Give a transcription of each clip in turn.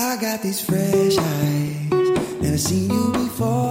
I got these fresh eyes, never seen you before.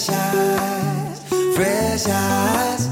fresh eyes, fresh eyes.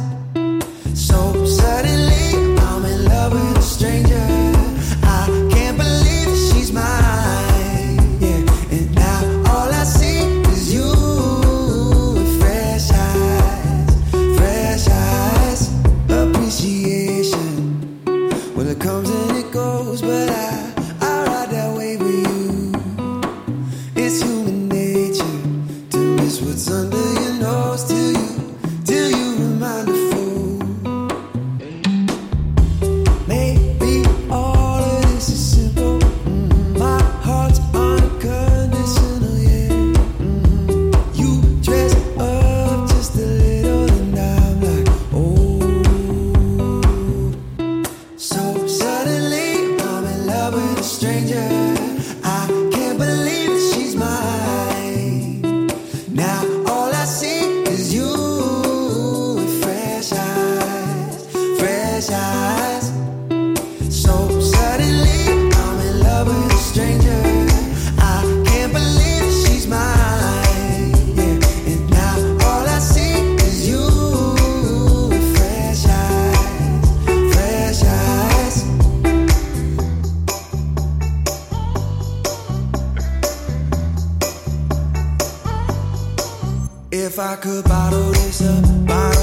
If I could bottle this up, bottle